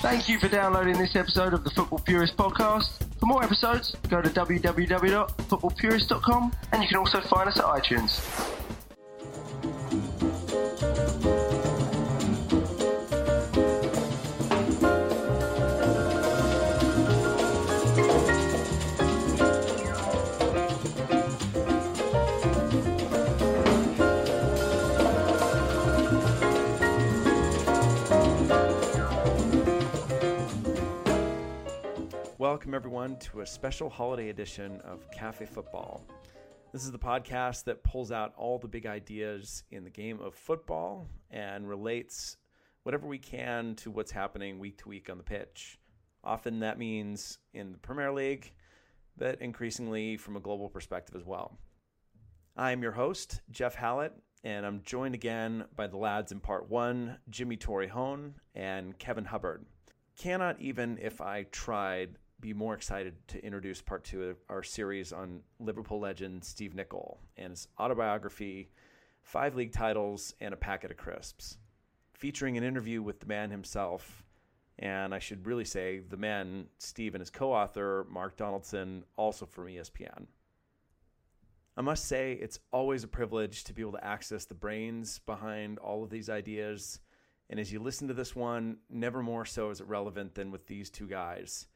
Thank you for downloading this episode of the Football Purist podcast. For more episodes, go to www.footballpurist.com and you can also find us at iTunes. Welcome, everyone, to a special holiday edition of Cafe Football. This is the podcast that pulls out all the big ideas in the game of football and relates whatever we can to what's happening week to week on the pitch. Often that means in the Premier League, but increasingly from a global perspective as well. I'm your host, Jeff Hallett, and I'm joined again by the lads in part one, Jimmy Torrejón and Kevin Hubbard. Cannot even, if I tried, be more excited to introduce part two of our series on Liverpool legend Steve Nicol and his autobiography, five league titles, and a packet of crisps, featuring an interview with the man himself. And I should really say the man, Steve, and his co author, Mark Donaldson, also from ESPN. I must say, it's always a privilege to be able to access the brains behind all of these ideas. And as you listen to this one, never more so is it relevant than with these two guys.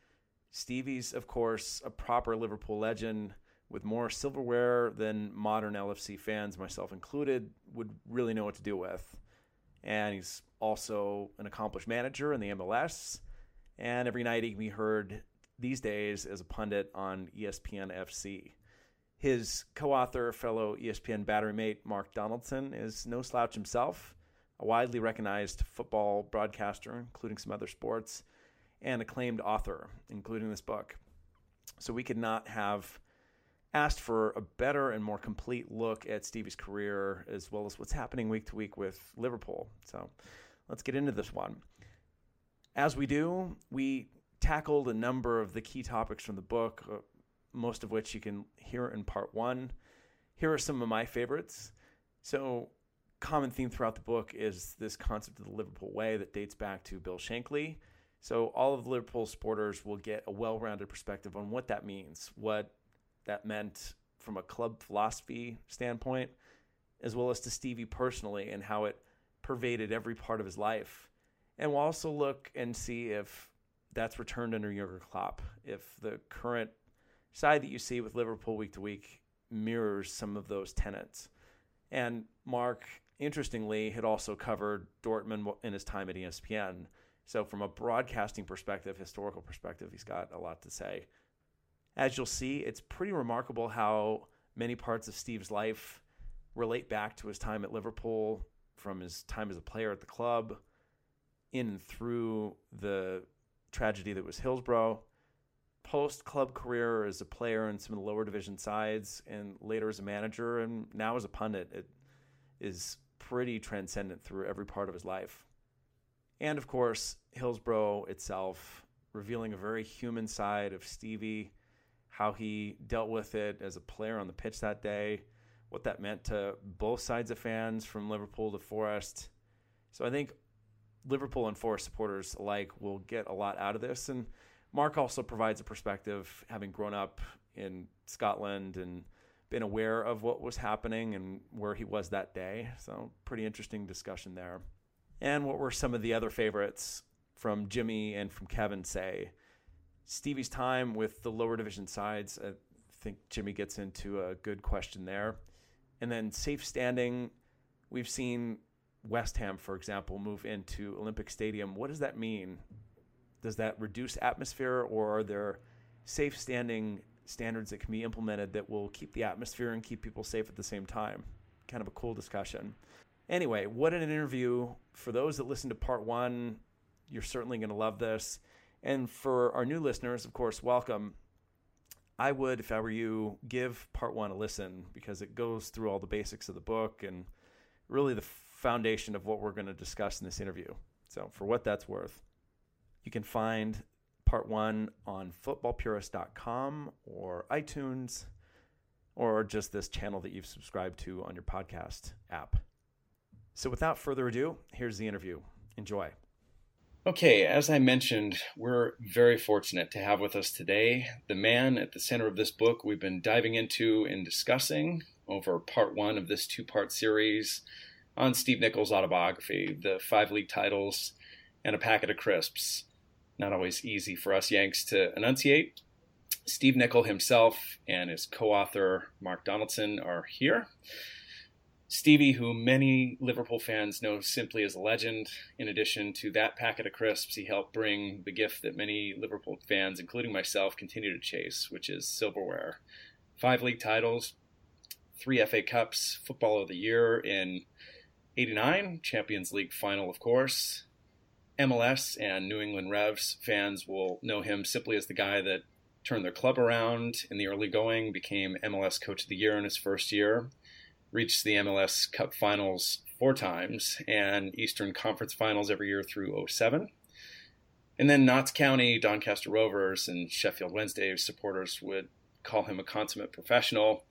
Stevie's, of course, a proper Liverpool legend with more silverware than modern LFC fans, myself included, would really know what to do with. And he's also an accomplished manager in the MLS. And every night he can be heard these days as a pundit on ESPN FC. His co author, fellow ESPN battery mate, Mark Donaldson, is no slouch himself, a widely recognized football broadcaster, including some other sports and acclaimed author, including this book. So we could not have asked for a better and more complete look at Stevie's career as well as what's happening week to week with Liverpool. So let's get into this one. As we do, we tackled a number of the key topics from the book, uh, most of which you can hear in part one. Here are some of my favorites. So, common theme throughout the book is this concept of the Liverpool way that dates back to Bill Shankly. So all of Liverpool supporters will get a well-rounded perspective on what that means, what that meant from a club philosophy standpoint, as well as to Stevie personally and how it pervaded every part of his life. And we'll also look and see if that's returned under Jurgen Klopp, if the current side that you see with Liverpool week to week mirrors some of those tenets. And Mark, interestingly, had also covered Dortmund in his time at ESPN. So, from a broadcasting perspective, historical perspective, he's got a lot to say. As you'll see, it's pretty remarkable how many parts of Steve's life relate back to his time at Liverpool, from his time as a player at the club, in and through the tragedy that was Hillsborough, post club career as a player in some of the lower division sides, and later as a manager, and now as a pundit. It is pretty transcendent through every part of his life. And of course, Hillsborough itself, revealing a very human side of Stevie, how he dealt with it as a player on the pitch that day, what that meant to both sides of fans from Liverpool to Forest. So I think Liverpool and Forest supporters alike will get a lot out of this. And Mark also provides a perspective, having grown up in Scotland and been aware of what was happening and where he was that day. So, pretty interesting discussion there. And what were some of the other favorites from Jimmy and from Kevin say? Stevie's time with the lower division sides. I think Jimmy gets into a good question there. And then safe standing. We've seen West Ham, for example, move into Olympic Stadium. What does that mean? Does that reduce atmosphere, or are there safe standing standards that can be implemented that will keep the atmosphere and keep people safe at the same time? Kind of a cool discussion. Anyway, what an interview. For those that listened to part one, you're certainly going to love this. And for our new listeners, of course, welcome. I would, if I were you, give part one a listen because it goes through all the basics of the book and really the foundation of what we're going to discuss in this interview. So, for what that's worth, you can find part one on footballpurist.com or iTunes or just this channel that you've subscribed to on your podcast app. So, without further ado, here's the interview. Enjoy. Okay, as I mentioned, we're very fortunate to have with us today the man at the center of this book we've been diving into and discussing over part one of this two part series on Steve Nicol's autobiography, the five league titles, and a packet of crisps. Not always easy for us Yanks to enunciate. Steve Nicol himself and his co author, Mark Donaldson, are here. Stevie, who many Liverpool fans know simply as a legend, in addition to that packet of crisps, he helped bring the gift that many Liverpool fans, including myself, continue to chase, which is silverware. Five league titles, three FA Cups, Football of the Year in 89, Champions League final, of course. MLS and New England Revs fans will know him simply as the guy that turned their club around in the early going, became MLS Coach of the Year in his first year reached the MLS Cup finals four times and Eastern Conference finals every year through 07. And then Notts County, Doncaster Rovers, and Sheffield Wednesday supporters would call him a consummate professional.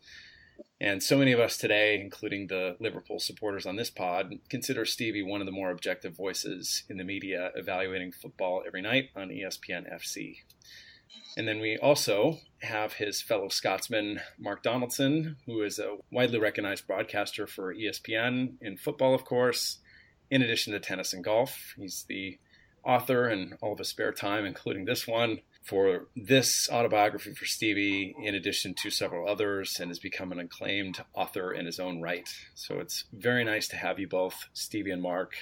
And so many of us today, including the Liverpool supporters on this pod, consider Stevie one of the more objective voices in the media evaluating football every night on ESPN FC. And then we also have his fellow Scotsman, Mark Donaldson, who is a widely recognized broadcaster for ESPN in football, of course, in addition to tennis and golf. He's the author in all of his spare time, including this one, for this autobiography for Stevie, in addition to several others, and has become an acclaimed author in his own right. So it's very nice to have you both, Stevie and Mark.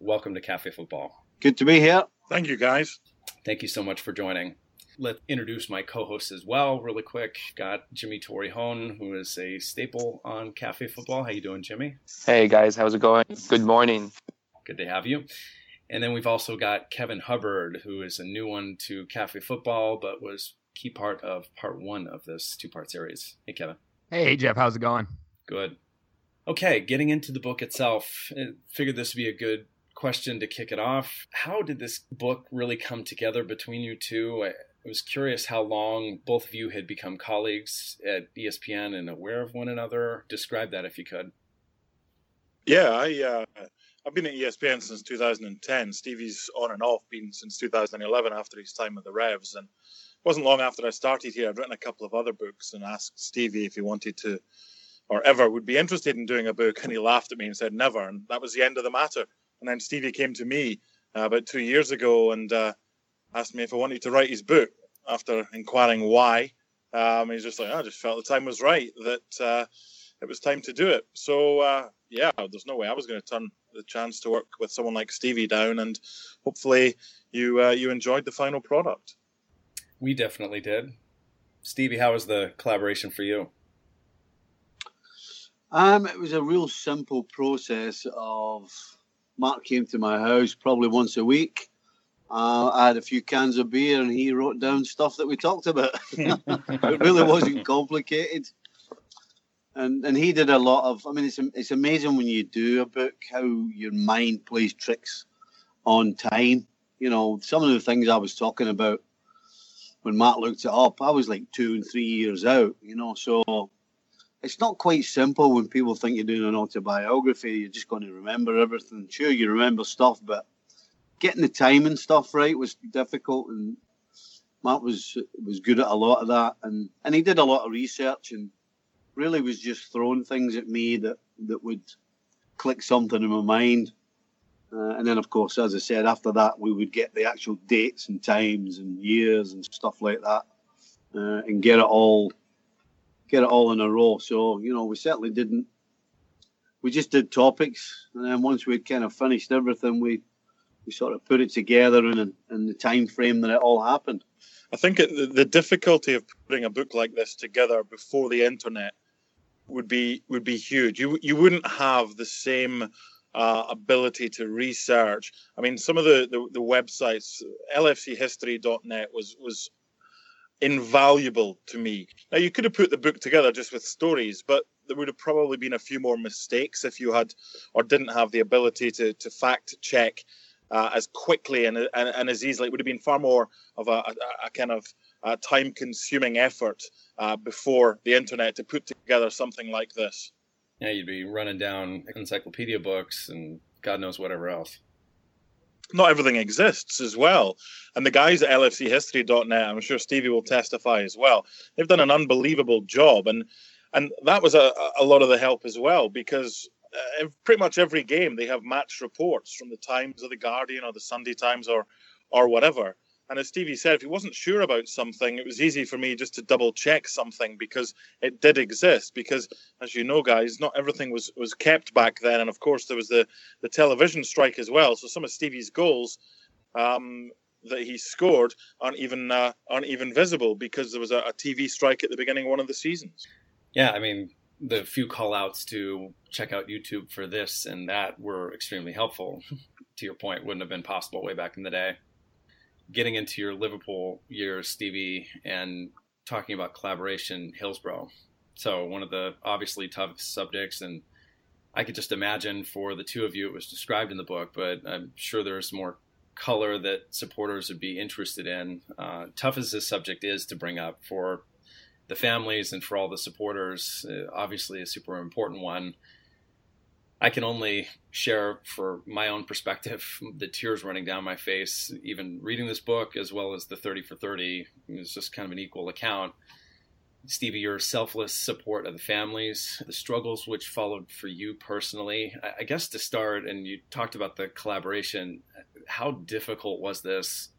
Welcome to Cafe Football. Good to be here. Thank you, guys. Thank you so much for joining let's introduce my co-host as well, really quick. Got Jimmy Torrejon, who is a staple on Cafe Football. How you doing, Jimmy? Hey guys, how's it going? Good morning. Good to have you. And then we've also got Kevin Hubbard, who is a new one to Cafe Football, but was key part of part one of this two-part series. Hey, Kevin. Hey, Jeff. How's it going? Good. Okay, getting into the book itself, I figured this would be a good question to kick it off. How did this book really come together between you two? I, was curious how long both of you had become colleagues at ESPN and aware of one another. Describe that if you could. Yeah, I uh, I've been at ESPN since 2010. Stevie's on and off been since 2011 after his time with the Revs, and it wasn't long after I started here. I'd written a couple of other books and asked Stevie if he wanted to or ever would be interested in doing a book, and he laughed at me and said never, and that was the end of the matter. And then Stevie came to me uh, about two years ago and. Uh, asked me if I wanted to write his book after inquiring why. Um, he's just like, I just felt the time was right, that uh, it was time to do it. So, uh, yeah, there's no way I was going to turn the chance to work with someone like Stevie down, and hopefully you uh, you enjoyed the final product. We definitely did. Stevie, how was the collaboration for you? Um, it was a real simple process of Mark came to my house probably once a week uh, I had a few cans of beer and he wrote down stuff that we talked about. it really wasn't complicated. And and he did a lot of. I mean, it's it's amazing when you do a book how your mind plays tricks on time. You know, some of the things I was talking about when Matt looked it up, I was like two and three years out. You know, so it's not quite simple when people think you're doing an autobiography. You're just going to remember everything. Sure, you remember stuff, but getting the timing stuff right was difficult, and Matt was was good at a lot of that, and and he did a lot of research, and really was just throwing things at me that that would click something in my mind. Uh, and then, of course, as I said, after that, we would get the actual dates and times and years and stuff like that, uh, and get it all, get it all in a row. So you know, we certainly didn't. We just did topics, and then once we'd kind of finished everything, we we sort of put it together in, in the time frame that it all happened. I think it, the difficulty of putting a book like this together before the internet would be would be huge. You you wouldn't have the same uh, ability to research. I mean, some of the, the, the websites, lfchistory.net was was invaluable to me. Now you could have put the book together just with stories, but there would have probably been a few more mistakes if you had or didn't have the ability to to fact check uh, as quickly and, and, and as easily. It would have been far more of a, a, a kind of uh, time consuming effort uh, before the internet to put together something like this. Yeah, you'd be running down encyclopedia books and God knows whatever else. not everything exists as well. And the guys at lfchistory.net, I'm sure Stevie will testify as well. They've done an unbelievable job, and and that was a, a lot of the help as well because uh, pretty much every game they have match reports from the Times or the Guardian or the Sunday Times or or whatever. And as Stevie said, if he wasn't sure about something, it was easy for me just to double check something because it did exist. Because, as you know, guys, not everything was was kept back then, and of course there was the the television strike as well. So some of Stevie's goals um, that he scored aren't even uh, aren't even visible because there was a, a TV strike at the beginning of one of the seasons. Yeah, I mean, the few call outs to check out YouTube for this and that were extremely helpful. to your point, wouldn't have been possible way back in the day. Getting into your Liverpool years, Stevie, and talking about collaboration, Hillsborough. So, one of the obviously tough subjects, and I could just imagine for the two of you, it was described in the book, but I'm sure there's more color that supporters would be interested in. Uh, tough as this subject is to bring up for the families and for all the supporters, uh, obviously a super important one. I can only share for my own perspective the tears running down my face, even reading this book, as well as the 30 for 30. It's just kind of an equal account. Stevie, your selfless support of the families, the struggles which followed for you personally. I guess to start, and you talked about the collaboration, how difficult was this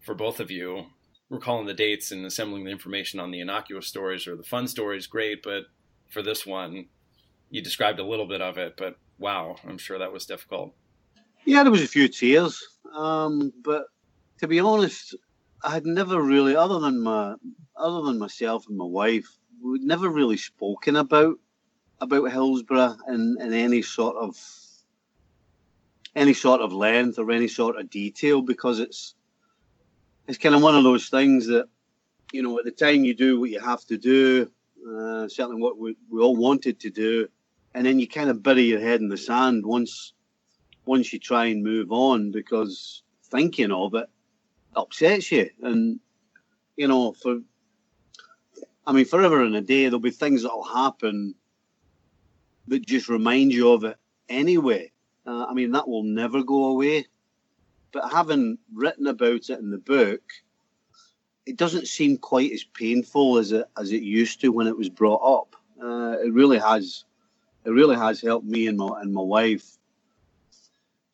for both of you recalling the dates and assembling the information on the innocuous stories or the fun stories, great. But for this one, you described a little bit of it, but wow, I'm sure that was difficult. Yeah, there was a few tears, um, but to be honest, I had never really, other than my, other than myself and my wife, we'd never really spoken about about Hillsborough in, in any sort of any sort of length or any sort of detail because it's it's kind of one of those things that, you know, at the time you do what you have to do, uh, certainly what we, we all wanted to do, and then you kind of bury your head in the sand once once you try and move on because thinking of it upsets you. And, you know, for, I mean, forever and a day, there'll be things that'll happen that just remind you of it anyway. Uh, I mean, that will never go away but having written about it in the book, it doesn't seem quite as painful as it as it used to when it was brought up. Uh, it really has, it really has helped me and my and my wife.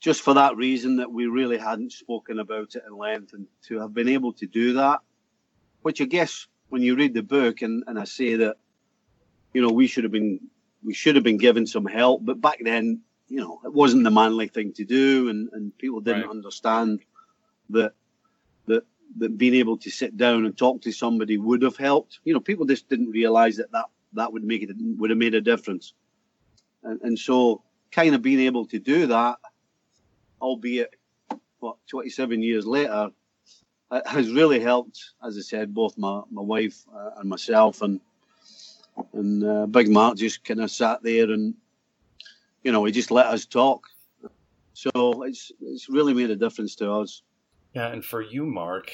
Just for that reason that we really hadn't spoken about it in length, and to have been able to do that, which I guess when you read the book and, and I say that, you know, we should have been we should have been given some help, but back then you know, it wasn't the manly thing to do, and, and people didn't right. understand that that that being able to sit down and talk to somebody would have helped. You know, people just didn't realize that that, that would make it would have made a difference, and, and so kind of being able to do that, albeit what 27 years later, has really helped. As I said, both my my wife uh, and myself, and and uh, Big Mark just kind of sat there and you know, he just let us talk. So it's it's really made a difference to us. Yeah, and for you, Mark,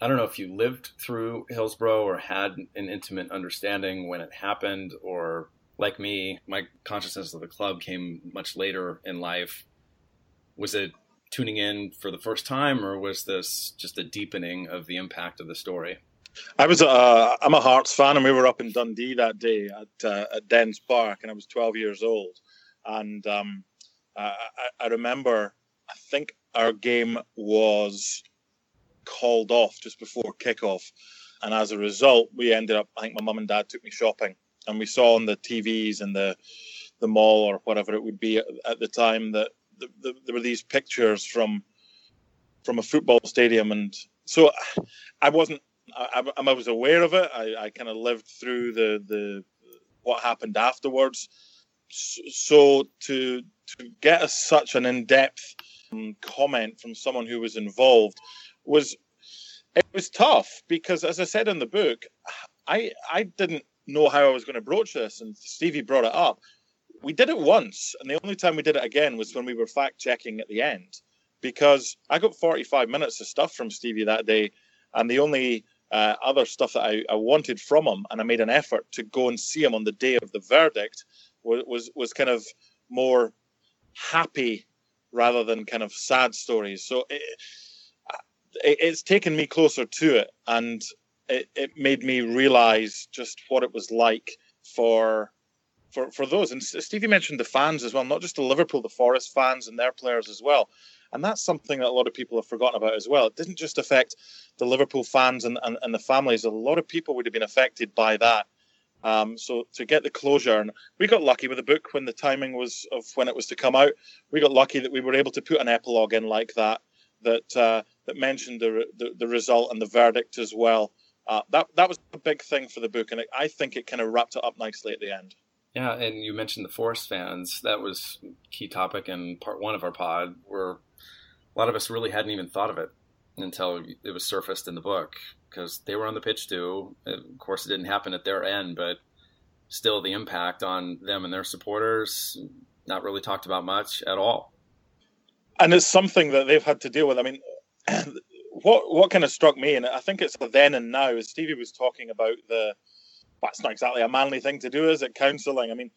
I don't know if you lived through Hillsborough or had an intimate understanding when it happened, or like me, my consciousness of the club came much later in life. Was it tuning in for the first time, or was this just a deepening of the impact of the story? I was uh, I'm a Hearts fan, and we were up in Dundee that day at uh, at Dens Park, and I was 12 years old and um, I, I, remember I think our game was called off just before kickoff, and as a result, we ended up. I think my mum and dad took me shopping, and we saw on the TVs and the the mall or whatever it would be at, at the time that the, the, there were these pictures from from a football stadium, and so I wasn't. I, I was aware of it. I, I kind of lived through the the what happened afterwards so to to get such an in-depth um, comment from someone who was involved was it was tough because as i said in the book i i didn't know how i was going to broach this and stevie brought it up. We did it once and the only time we did it again was when we were fact checking at the end because i got 45 minutes of stuff from stevie that day and the only uh, other stuff that I, I wanted from him and i made an effort to go and see him on the day of the verdict was was, was kind of more happy rather than kind of sad stories. So it, it, it's taken me closer to it, and it, it made me realize just what it was like for for for those. And Stevie mentioned the fans as well, not just the Liverpool, the Forest fans and their players as well. And that's something that a lot of people have forgotten about as well. It didn't just affect the Liverpool fans and, and, and the families. A lot of people would have been affected by that. Um, so to get the closure, and we got lucky with the book when the timing was of when it was to come out. We got lucky that we were able to put an epilogue in like that that uh, that mentioned the, the, the result and the verdict as well. Uh, that that was a big thing for the book, and it, I think it kind of wrapped it up nicely at the end. Yeah, and you mentioned the Forest fans. That was key topic in part one of our pod, where a lot of us really hadn't even thought of it until it was surfaced in the book because they were on the pitch too. Of course, it didn't happen at their end, but still, the impact on them and their supporters not really talked about much at all. And it's something that they've had to deal with. I mean, what what kind of struck me, and I think it's the then and now, as Stevie was talking about the that's not exactly a manly thing to do, is it? Counselling. I mean,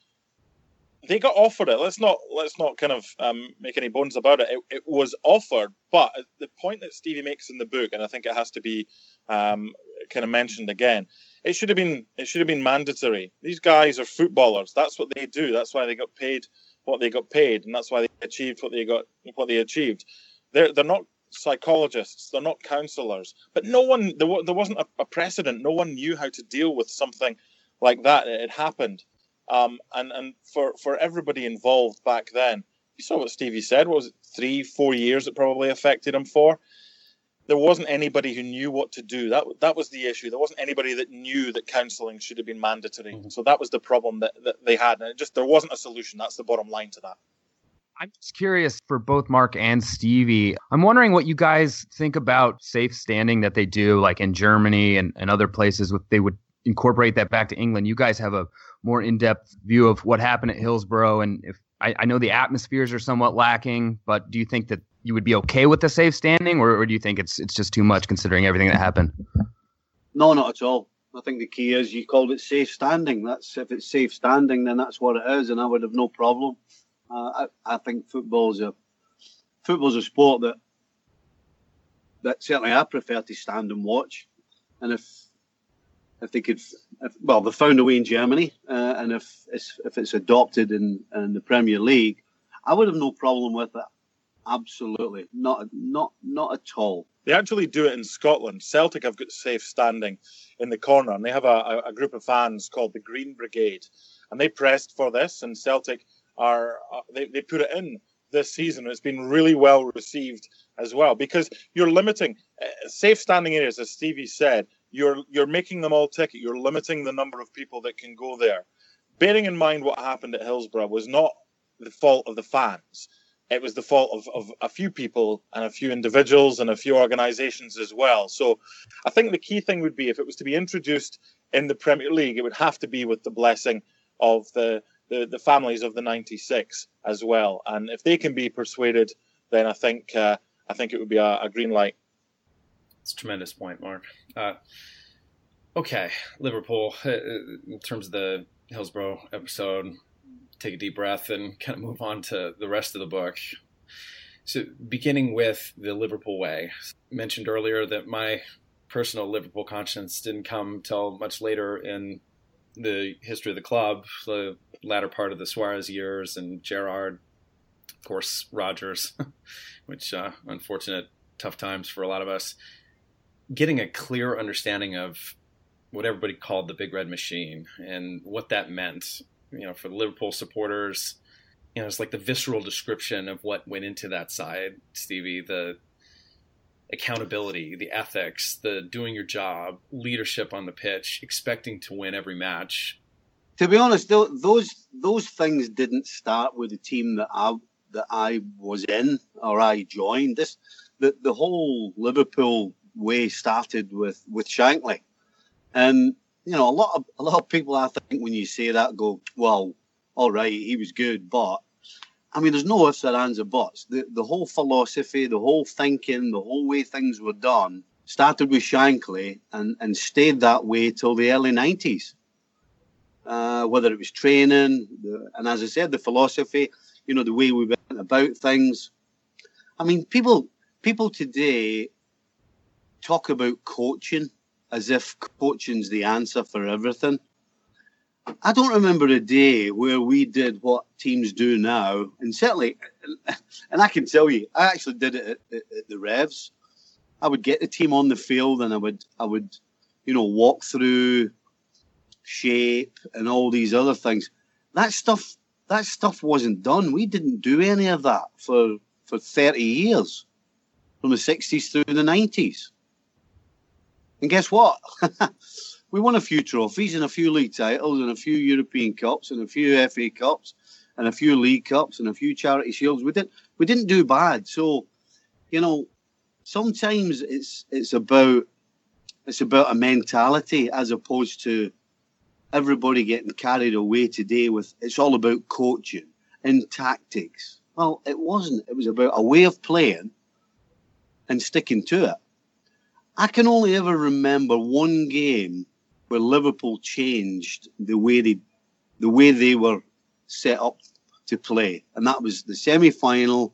they got offered it. Let's not let's not kind of um, make any bones about it. it. It was offered, but the point that Stevie makes in the book, and I think it has to be um, kind of mentioned again, it should have been it should have been mandatory. These guys are footballers. That's what they do. That's why they got paid what they got paid, and that's why they achieved what they got what they achieved. They're they're not psychologists, they're not counselors. But no one, there, there wasn't a, a, precedent. No one knew how to deal with something like that. It, it happened. Um, and and for, for everybody involved back then, you saw what Stevie said. What was it three, four years it probably affected him for? There wasn't anybody who knew what to do. That that was the issue. There wasn't anybody that knew that counselling should have been mandatory. Mm-hmm. So that was the problem that, that they had. And it just there wasn't a solution. That's the bottom line to that. I'm just curious for both Mark and Stevie. I'm wondering what you guys think about safe standing that they do, like in Germany and, and other places. With they would incorporate that back to England. You guys have a more in-depth view of what happened at Hillsborough, and if I, I know the atmospheres are somewhat lacking, but do you think that you would be okay with the safe standing, or, or do you think it's it's just too much considering everything that happened? No, not at all. I think the key is you called it safe standing. That's if it's safe standing, then that's what it is, and I would have no problem. Uh, I, I think football's a football's a sport that that certainly I prefer to stand and watch. And if they could, if, well, they found a way in Germany, uh, and if it's if it's adopted in in the Premier League, I would have no problem with it. Absolutely, not not not at all. They actually do it in Scotland. Celtic have got safe standing in the corner, and they have a, a group of fans called the Green Brigade, and they pressed for this, and Celtic are uh, they, they put it in this season. It's been really well received as well because you're limiting uh, safe standing areas, as Stevie said. You're you're making them all ticket. You're limiting the number of people that can go there. Bearing in mind what happened at Hillsborough was not the fault of the fans. It was the fault of, of a few people and a few individuals and a few organisations as well. So I think the key thing would be if it was to be introduced in the Premier League, it would have to be with the blessing of the the, the families of the 96 as well. And if they can be persuaded, then I think uh, I think it would be a, a green light. It's a tremendous point, Mark. Uh, okay, Liverpool. Uh, in terms of the Hillsborough episode, take a deep breath and kind of move on to the rest of the book. So, beginning with the Liverpool way, I mentioned earlier that my personal Liverpool conscience didn't come till much later in the history of the club, the latter part of the Suarez years, and Gerard, of course, Rodgers, which uh, unfortunate, tough times for a lot of us. Getting a clear understanding of what everybody called the Big Red Machine and what that meant, you know, for the Liverpool supporters. You know, it's like the visceral description of what went into that side, Stevie. The accountability, the ethics, the doing your job, leadership on the pitch, expecting to win every match. To be honest, those those things didn't start with the team that I that I was in or I joined. This the the whole Liverpool way started with with Shankly, and you know a lot of a lot of people I think when you say that go well, all right, he was good, but I mean, there's no ifs or ands or buts. The, the whole philosophy, the whole thinking, the whole way things were done started with Shankly and, and stayed that way till the early 90s. Uh, whether it was training, the, and as I said, the philosophy, you know, the way we went about things. I mean, people people today talk about coaching as if coaching's the answer for everything. I don't remember a day where we did what teams do now, and certainly, and I can tell you, I actually did it at, at, the Revs. I would get the team on the field, and I would, I would, you know, walk through shape and all these other things. That stuff, that stuff wasn't done. We didn't do any of that for for thirty years, from the sixties through the nineties. And guess what? we won a few trophies and a few league titles and a few European Cups and a few FA Cups and a few League Cups and a few Charity Shields. We didn't we didn't do bad. So, you know, sometimes it's it's about it's about a mentality as opposed to everybody getting carried away today with it's all about coaching and tactics. Well, it wasn't. It was about a way of playing and sticking to it. I can only ever remember one game where Liverpool changed the way they the way they were set up to play, and that was the semi-final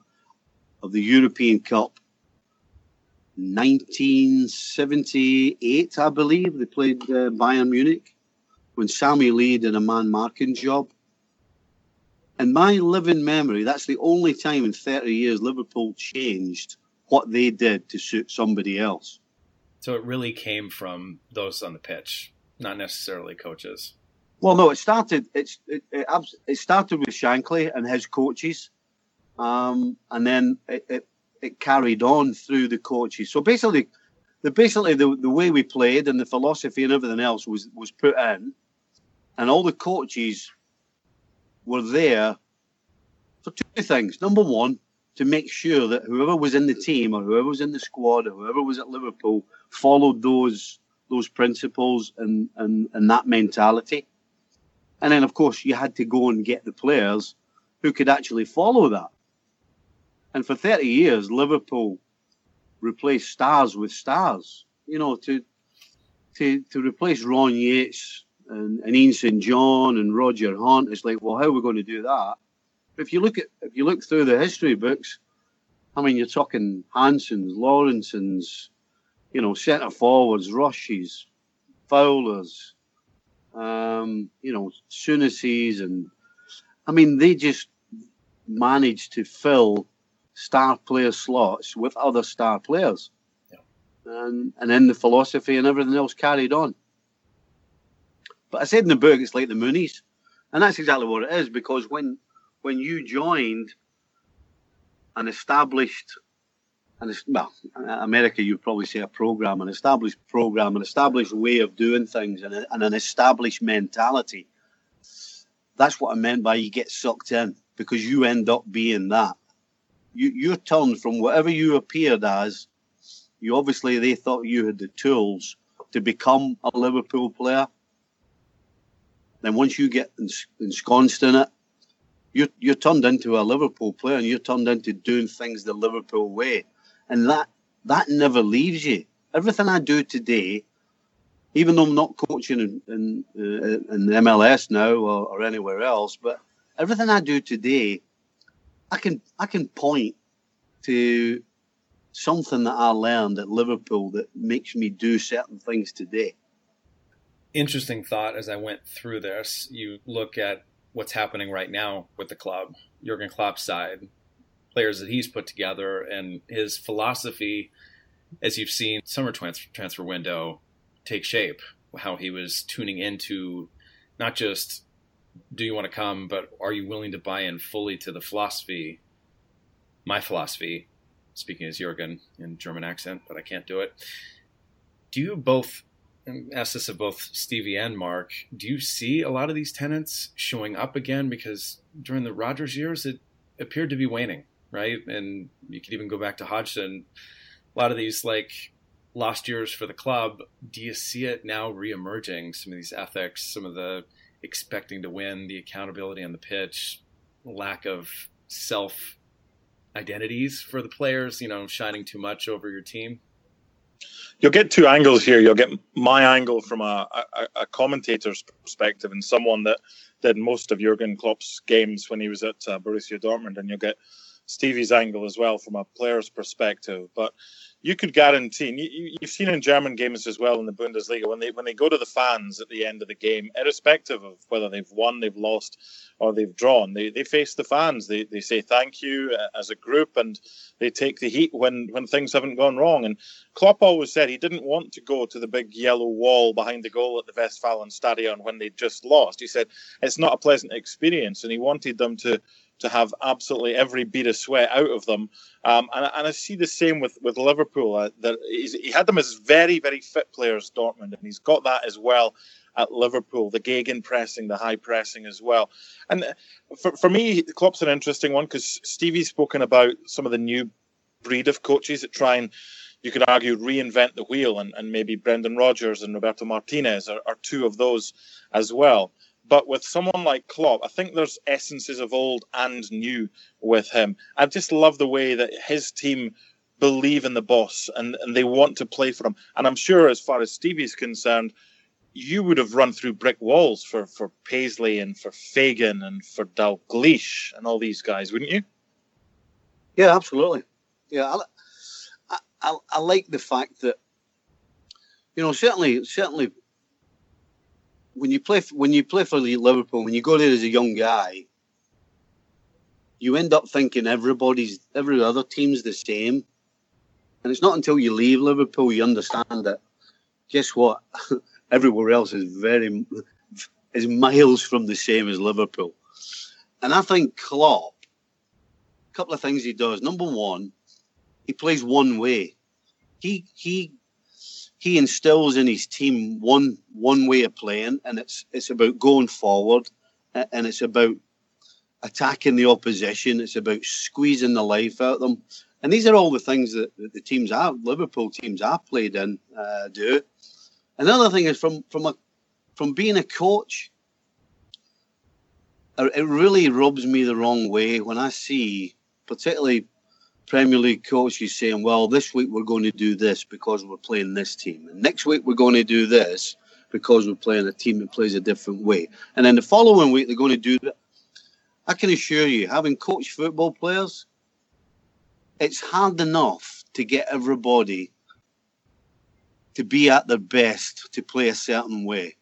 of the European Cup, 1978, I believe. They played uh, Bayern Munich when Sammy Lee did a man marking job. In my living memory, that's the only time in 30 years Liverpool changed what they did to suit somebody else. So it really came from those on the pitch, not necessarily coaches. Well, no, it started. It, it, it started with Shankly and his coaches, um, and then it, it, it carried on through the coaches. So basically, the basically the, the way we played and the philosophy and everything else was was put in, and all the coaches were there for two things. Number one, to make sure that whoever was in the team or whoever was in the squad or whoever was at Liverpool followed those those principles and, and, and that mentality. And then, of course, you had to go and get the players who could actually follow that. And for 30 years, Liverpool replaced stars with stars. You know, to to to replace Ron Yeats and, and Ian St. John and Roger Hunt, it's like, well, how are we going to do that? if you look at if you look through the history books, I mean, you're talking Hansens, Lawrensons, you know, centre forwards, Rushes, Fowlers, um, you know, Sounesses, and I mean, they just managed to fill star player slots with other star players, yeah. and and then the philosophy and everything else carried on. But I said in the book, it's like the Moonies, and that's exactly what it is because when when you joined an established and well, America, you'd probably say a program, an established program, an established way of doing things, and, a, and, an established mentality. That's what I meant by you get sucked in because you end up being that. You you turned from whatever you appeared as. You obviously they thought you had the tools to become a Liverpool player. Then once you get ensconced in it, you're you're turned into a Liverpool player and you're turned into doing things the Liverpool way, and that that never leaves you. Everything I do today, even though I'm not coaching in in, uh, in the MLS now or, or anywhere else, but everything I do today, I can I can point to something that I learned at Liverpool that makes me do certain things today. Interesting thought as I went through this. You look at what's happening right now with the club, Jurgen Klopp's side, players that he's put together, and his philosophy, as you've seen summer transfer, transfer window take shape, how he was tuning into not just do you want to come, but are you willing to buy in fully to the philosophy, my philosophy, speaking as Jurgen in German accent, but I can't do it. Do you both ask this of both Stevie and Mark. Do you see a lot of these tenants showing up again? Because during the Rodgers years, it appeared to be waning, right? And you could even go back to Hodgson. A lot of these like lost years for the club. Do you see it now reemerging? Some of these ethics, some of the expecting to win, the accountability on the pitch, lack of self identities for the players. You know, shining too much over your team you'll get two angles here. You'll get my angle from a, a, a, commentator's perspective and someone that did most of Jurgen Klopp's games when he was at uh, Borussia Dortmund, and you'll get Stevie's angle as well from a player's perspective. But you could guarantee, and you, have seen in German games as well in the Bundesliga, when they when they go to the fans at the end of the game, irrespective of whether they've won, they've lost, or they've drawn, they, they face the fans. They, they say thank you uh, as a group, and they take the heat when when things haven't gone wrong. And Klopp always said he didn't want to go to the big yellow wall behind the goal at the Westfalenstadion when they just lost. He said it's not a pleasant experience, and he wanted them to to have absolutely every bead of sweat out of them. Um, and, and, I see the same with with Liverpool. Uh, that he had them as very very fit players, Dortmund, and he's got that as well at Liverpool. The Gegen pressing, the high pressing as well. And uh, for for me, Klopp's an interesting one because Stevie's spoken about some of the new breed of coaches that try and you could argue reinvent the wheel, and, and maybe Brendan Rodgers and Roberto Martinez are, are two of those as well. But with someone like Klopp, I think there's essences of old and new with him. I just love the way that his team believe in the boss and, and they want to play for him. And I'm sure, as far as Stevie's concerned, you would have run through brick walls for, for Paisley and for Fagan and for Dalglish and all these guys, wouldn't you? Yeah, absolutely. Yeah, I, I, I like the fact that you know certainly certainly when you play when you play for Liverpool, when you go there as a young guy, you end up thinking everybody's every other team's the same, and it's not until you leave Liverpool you understand that. Guess what? Everywhere else is very is miles from the same as Liverpool, and I think Klopp. A couple of things he does. Number one, he plays one way. He he he instills in his team one one way of playing, and it's it's about going forward, and it's about attacking the opposition. It's about squeezing the life out of them, and these are all the things that, that the teams have Liverpool teams I've played in uh, do. Another thing is from from a from being a coach, it really rubs me the wrong way when I see, particularly Premier League coach is saying, well, this week we're going to do this because we're playing this team. And next week we're going to do this because we're playing a team that plays a different way. And then the following week they're going to do that. I can assure you, having coached football players, it's hard enough to get everybody to be at their best to play a certain way.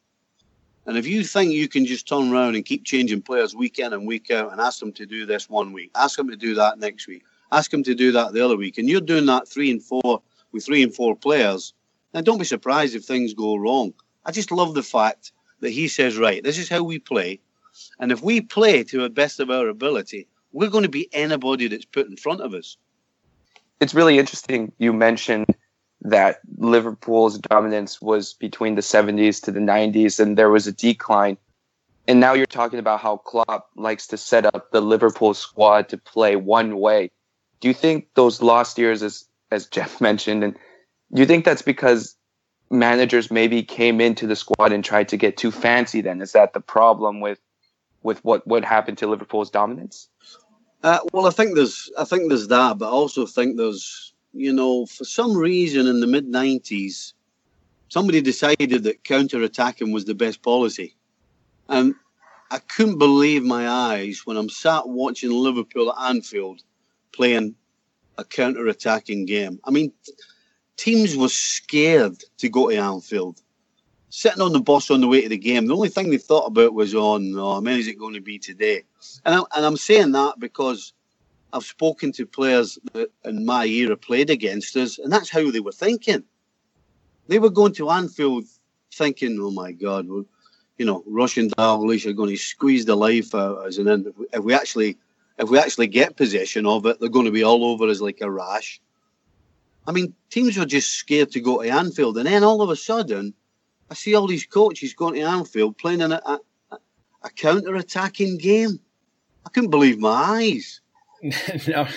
And if you think you can just turn around and keep changing players week in and week out and ask them to do this one week, ask them to do that next week, ask him to do that the other week, and you're doing that three and four with three and four players, then don't be surprised if things go wrong. I just love the fact that he says, right, this is how we play. And if we play to the best of our ability, we're going to be anybody that's put in front of us. It's really interesting you mentioned that Liverpool's dominance was between the 70s to the 90s and there was a decline. And now you're talking about how Klopp likes to set up the Liverpool squad to play one way do you think those lost years, as as Jeff mentioned, and do you think that's because managers maybe came into the squad and tried to get too fancy? Then is that the problem with with what what happened to Liverpool's dominance? Uh, well, I think there's I think there's that, but I also think there's you know for some reason in the mid '90s, somebody decided that counter attacking was the best policy, and I couldn't believe my eyes when I'm sat watching Liverpool at Anfield playing a counter-attacking game. I mean, teams were scared to go to Anfield. Sitting on the bus on the way to the game, the only thing they thought about was oh, how many is it going to be today? And, I, and I'm saying that because I've spoken to players that in my era played against us, and that's how they were thinking. They were going to Anfield thinking, oh my God, you know, Rush and Dalglish are going to squeeze the life out of us. And then if we actually if we actually get possession of it, they're going to be all over us like a rash. I mean, teams were just scared to go to Anfield, and then all of a sudden, I see all these coaches going to Anfield playing in a, a, a counter-attacking game. I couldn't believe my eyes. now,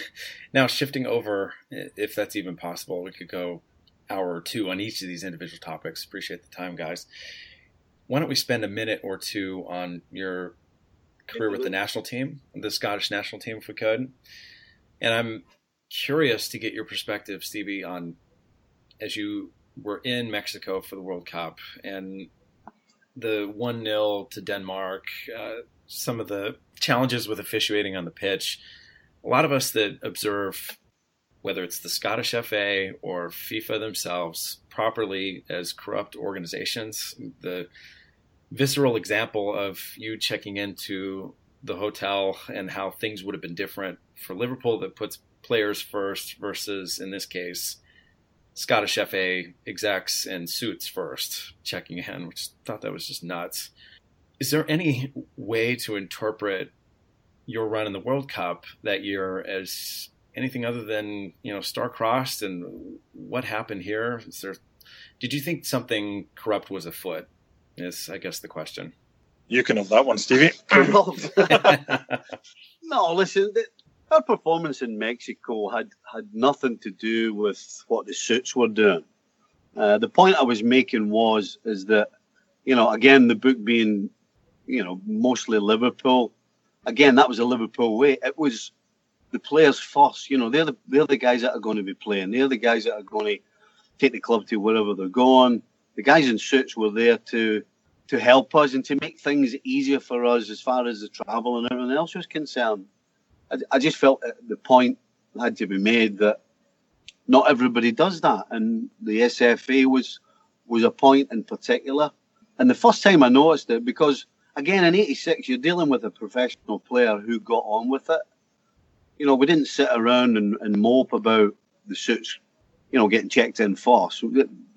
now shifting over, if that's even possible, we could go hour or two on each of these individual topics. Appreciate the time, guys. Why don't we spend a minute or two on your career with the national team, the Scottish national team, if we could. And I'm curious to get your perspective, Stevie, on as you were in Mexico for the World Cup and the 1 0 to Denmark, uh, some of the challenges with officiating on the pitch. a lot of us that observe whether it's the Scottish FA or FIFA themselves properly as corrupt organizations, the visceral example of you checking into the hotel and how things would have been different for Liverpool that puts players first versus in this case Scottish FA execs and suits first checking in, which thought that was just nuts. Is there any way to interpret your run in the World Cup that year as anything other than you know star-crossed and what happened here? Is there, did you think something corrupt was afoot? Is I guess the question. You can have that one, Stevie. no, listen, her performance in Mexico had had nothing to do with what the suits were doing. Uh, the point I was making was is that you know again the book being you know mostly Liverpool. Again, that was a Liverpool way. It was the players first. You know, they're the they're the guys that are going to be playing. They're the guys that are going to take the club to wherever they're going. The guys in suits were there to to help us and to make things easier for us as far as the travel and everything else was concerned. I, I just felt the point had to be made that not everybody does that, and the SFA was was a point in particular. And the first time I noticed it, because again in '86 you're dealing with a professional player who got on with it. You know, we didn't sit around and, and mope about the suits, you know, getting checked in first.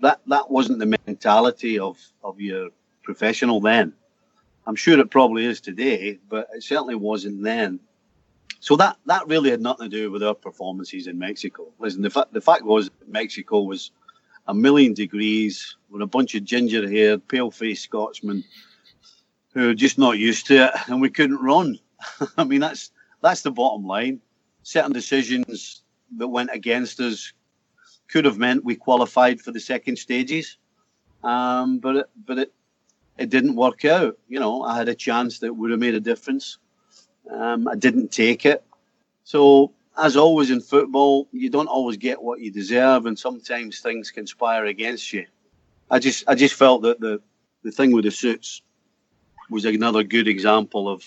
That that wasn't the mentality of of your professional then. I'm sure it probably is today, but it certainly wasn't then. So that that really had nothing to do with our performances in Mexico. Listen, the fact the fact was Mexico was a million degrees with a bunch of ginger haired, pale faced Scotsmen who were just not used to it, and we couldn't run. I mean, that's that's the bottom line. Certain decisions that went against us could have meant we qualified for the second stages, um, but it, but it it didn't work out. You know, I had a chance that would have made a difference. Um, I didn't take it. So, as always in football, you don't always get what you deserve, and sometimes things conspire against you. I just, I just felt that the the thing with the suits was another good example of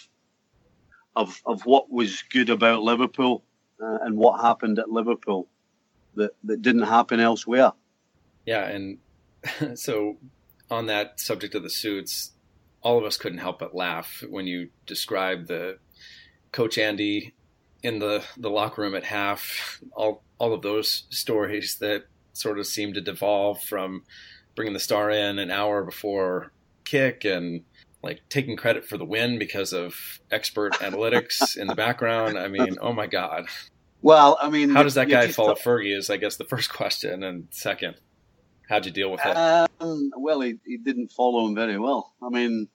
of of what was good about Liverpool uh, and what happened at Liverpool that that didn't happen elsewhere. Yeah, and so on that subject of the suits, all of us couldn't help but laugh when you described the Coach Andy in the, the locker room at half, all all of those stories that sort of seemed to devolve from bringing the star in an hour before kick and like taking credit for the win because of expert analytics in the background. I mean, oh my god. Well, I mean, how does that guy follow Fergie? Is I guess the first question, and second, how'd you deal with it? Um, well, he, he didn't follow him very well. I mean,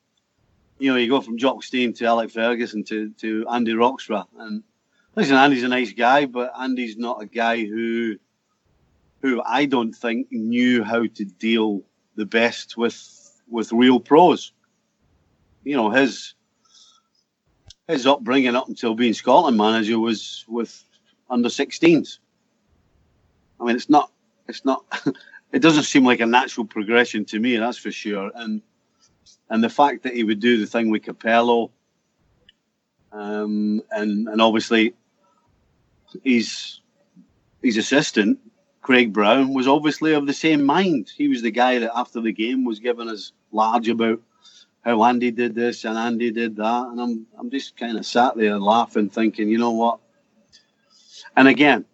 you know, you go from Jock Stein to Alex Ferguson to, to Andy Roxburgh. And listen, Andy's a nice guy, but Andy's not a guy who who I don't think knew how to deal the best with with real pros. You know, his his upbringing up until being Scotland manager was with under 16s. I mean, it's not, it's not, it doesn't seem like a natural progression to me, that's for sure. And and the fact that he would do the thing with Capello, um, and and obviously his his assistant Craig Brown was obviously of the same mind. He was the guy that after the game was giving us large about how Andy did this and Andy did that, and I'm I'm just kind of sat there laughing, thinking, you know what? And again,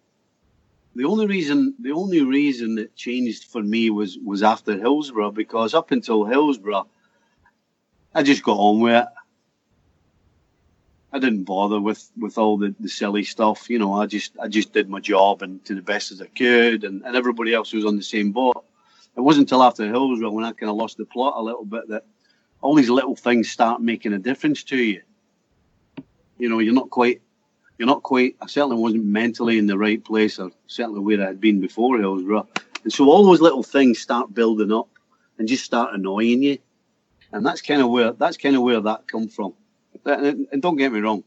the only reason the only reason it changed for me was was after Hillsborough because up until Hillsborough I just got on with it. I didn't bother with, with all the, the silly stuff. You know, I just I just did my job and to the best as I could, and, and everybody else was on the same boat. It wasn't until after Hillsborough when I kind of lost the plot a little bit that all these little things start making a difference to you. You know, you're not quite, you're not quite. I certainly wasn't mentally in the right place, or certainly where I had been before Hillsborough, and so all those little things start building up and just start annoying you and that's kind of where that's kind of where that come from. And, and don't get me wrong,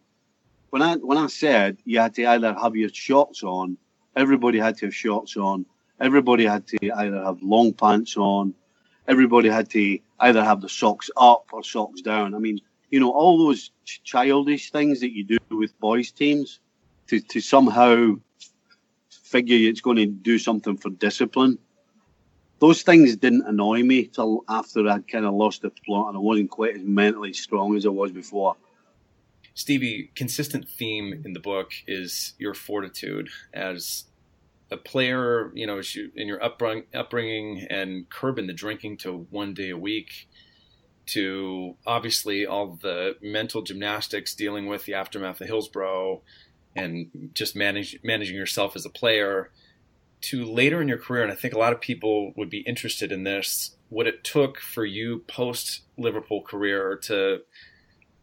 when I when I said you had to either have your shorts on, everybody had to have shorts on. Everybody had to either have long pants on. Everybody had to either have the socks up or socks down. I mean, you know, all those ch- childish things that you do with boys' teams. to, to somehow figure it's going to do something for discipline. Those things didn't annoy me till after I'd kind of lost the plot and I wasn't quite as mentally strong as I was before. Stevie, consistent theme in the book is your fortitude as a player, you know, in your upbringing and curbing the drinking to one day a week, to obviously all the mental gymnastics dealing with the aftermath of Hillsborough and just manage, managing yourself as a player, to later in your career, and I think a lot of people would be interested in this, what it took for you post Liverpool career to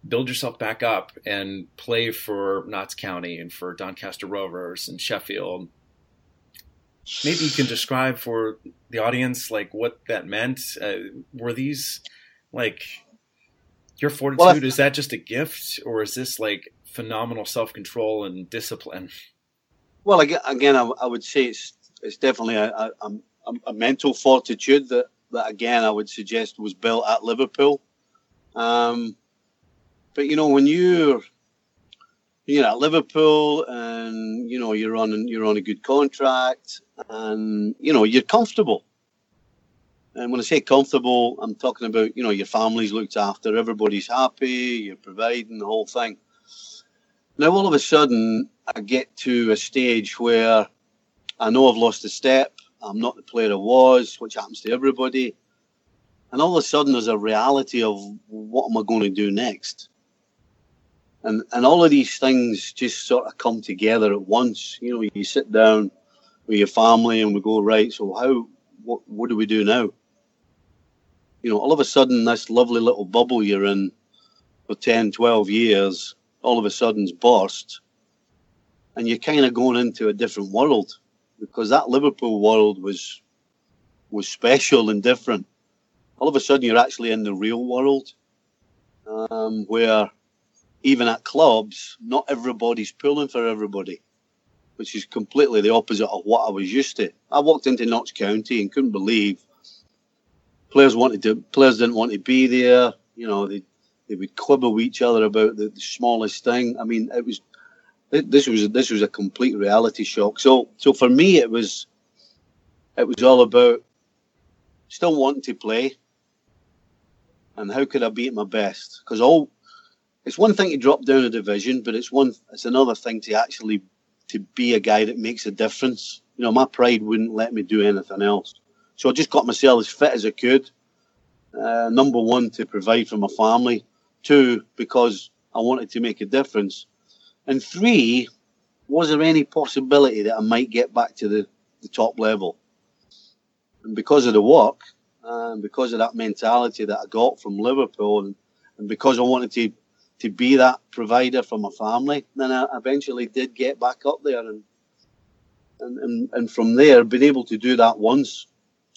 build yourself back up and play for Notts County and for Doncaster Rovers and Sheffield. Maybe you can describe for the audience like what that meant. Uh, were these like your fortitude? Well, is that just a gift, or is this like phenomenal self control and discipline? Well, again, I, I would say it's it's definitely a, a, a, mental fortitude that that again I would suggest was built at Liverpool. Um, but you know, when you're you know at Liverpool and you know you're on you're on a good contract and you know you're comfortable. And when I say comfortable, I'm talking about you know your family's looked after, everybody's happy, you're providing the whole thing. Now all of a sudden, I get to a stage where I know I've lost a step. I'm not the player I was, which happens to everybody. And all of a sudden, there's a reality of what am I going to do next? and and all of these things just sort of come together at once. You know, you sit down with your family and we go right. So how what what do we do now? You know, all of a sudden, this lovely little bubble you're in for 10, 12 years, all of a sudden's burst, and you're kind of going into a different world because that Liverpool world was was special and different. All of a sudden, you're actually in the real world, um, where even at clubs, not everybody's pulling for everybody, which is completely the opposite of what I was used to. I walked into Notts County and couldn't believe players wanted to players didn't want to be there. You know, they they would quibble with each other about the, the smallest thing. I mean, it was this was this was a complete reality shock. So so for me, it was it was all about still wanting to play and how could I be at my best? Because all it's one thing to drop down a division, but it's one it's another thing to actually to be a guy that makes a difference. You know, my pride wouldn't let me do anything else. So I just got myself as fit as I could. Uh, number one, to provide for my family. Two, because I wanted to make a difference. And three, was there any possibility that I might get back to the, the top level? And because of the work, and because of that mentality that I got from Liverpool, and, and because I wanted to to be that provider for my family. Then I eventually did get back up there, and and and, and from there, been able to do that once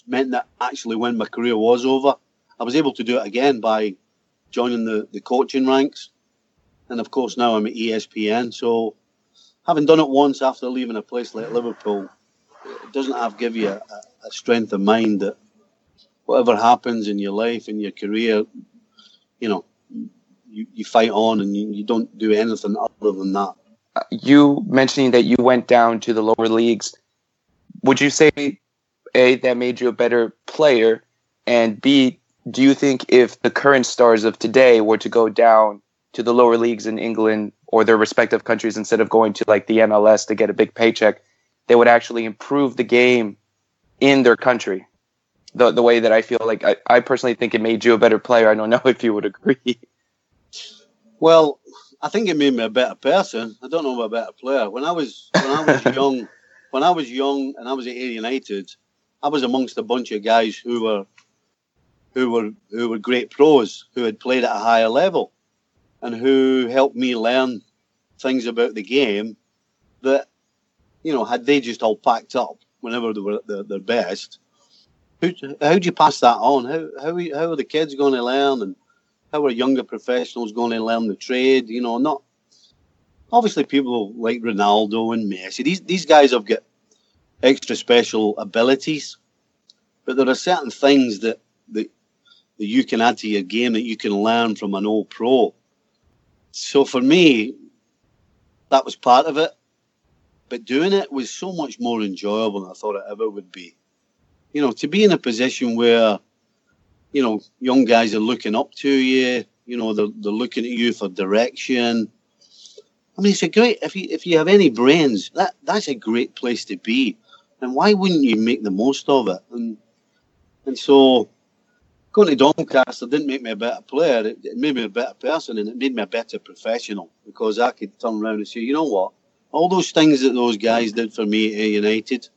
meant that actually when my career was over, I was able to do it again by joining the the coaching ranks, and of course now I'm at ESPN. So having done it once after leaving a place like Liverpool, it doesn't have give you a, a strength of mind that whatever happens in your life in your career, you know, you, you fight on and you, you don't do anything other than that. Uh, you mentioning that you went down to the lower leagues, would you say a that made you a better player, and b do you think if the current stars of today were to go down to the lower leagues in England or their respective countries instead of going to like the MLS to get a big paycheck, they would actually improve the game in their country? The the way that I feel like I, I personally think it made you a better player. I don't know if you would agree. Well, I think it made me a better person. I don't know about a better player. When I was when I was young, when I was young and I was at United, I was amongst a bunch of guys who were who were who were great pros who had played at a higher level and who helped me learn things about the game that you know had they just all packed up whenever they were at their, their best how, do you pass that on how, how, how are the kids going to learn and how are younger professionals going to learn the trade? You know, not obviously people like Ronaldo and Messi. These these guys have got extra special abilities, but there are certain things that that, that you can add to your game that you can learn from an old pro. So for me, that was part of it. but doing it was so much more enjoyable than I thought it ever would be. You know, to be in a position where, you know, young guys are looking up to you, you know, they're, they're looking at you for direction. I mean, it's a great if you if you have any brains, that that's a great place to be. And why wouldn't you make the most of it? And and so going to Doncaster didn't make me a better player. It, it, made me a better person, and it made me a better professional because I could turn around and say, you know what, all those things that those guys did for me at United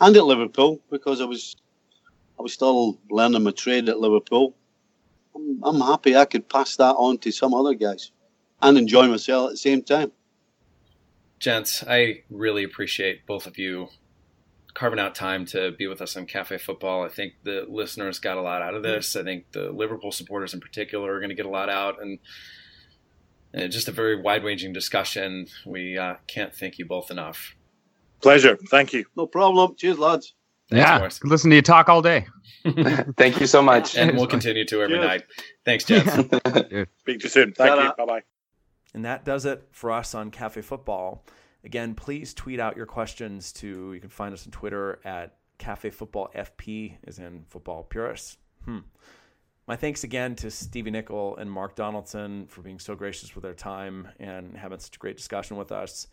and at Liverpool, because I was I was still learning my trade at Liverpool. I'm, I'm happy I could pass that on to some other guys and enjoy myself at the same time. Gents, I really appreciate both of you carving out time to be with us on Cafe Football. I think the listeners got a lot out of this. I think the Liverpool supporters in particular are going to get a lot out, and, and just a very wide-ranging discussion. We uh, can't thank you both enough. Pleasure. Thank you. No problem. Cheers, lads. Thanks, yeah, boys. listen to you talk all day. Thank you so much. And we'll continue to every Cheers. night. Thanks, gents. Speak to you soon. Thank you. Bye bye. And that does it for us on Cafe Football. Again, please tweet out your questions to, you can find us on Twitter at Cafe Football FP, as in football purists. Hmm. My thanks again to Stevie Nicol and Mark Donaldson for being so gracious with their time and having such a great discussion with us.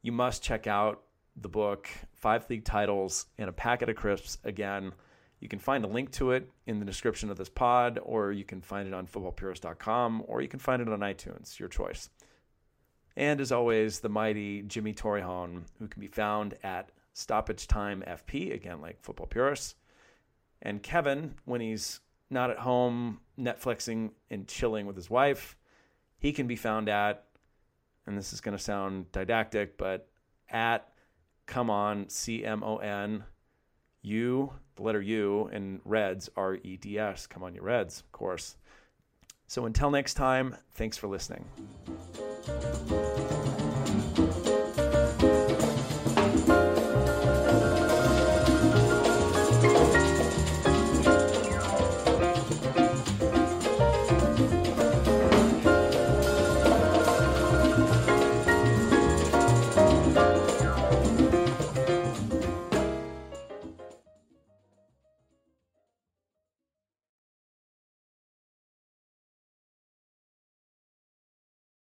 You must check out the book, Five League Titles and a Packet of Crisps. Again, you can find a link to it in the description of this pod, or you can find it on footballpurist.com, or you can find it on iTunes, your choice. And as always, the mighty Jimmy Torrejon, who can be found at Stoppage Time FP, again, like football purists. And Kevin, when he's not at home, Netflixing and chilling with his wife, he can be found at, and this is going to sound didactic, but at come on, C M O N, U, the letter U, and Reds, R E D S. Come on, you Reds, of course. So until next time, thanks for listening. Música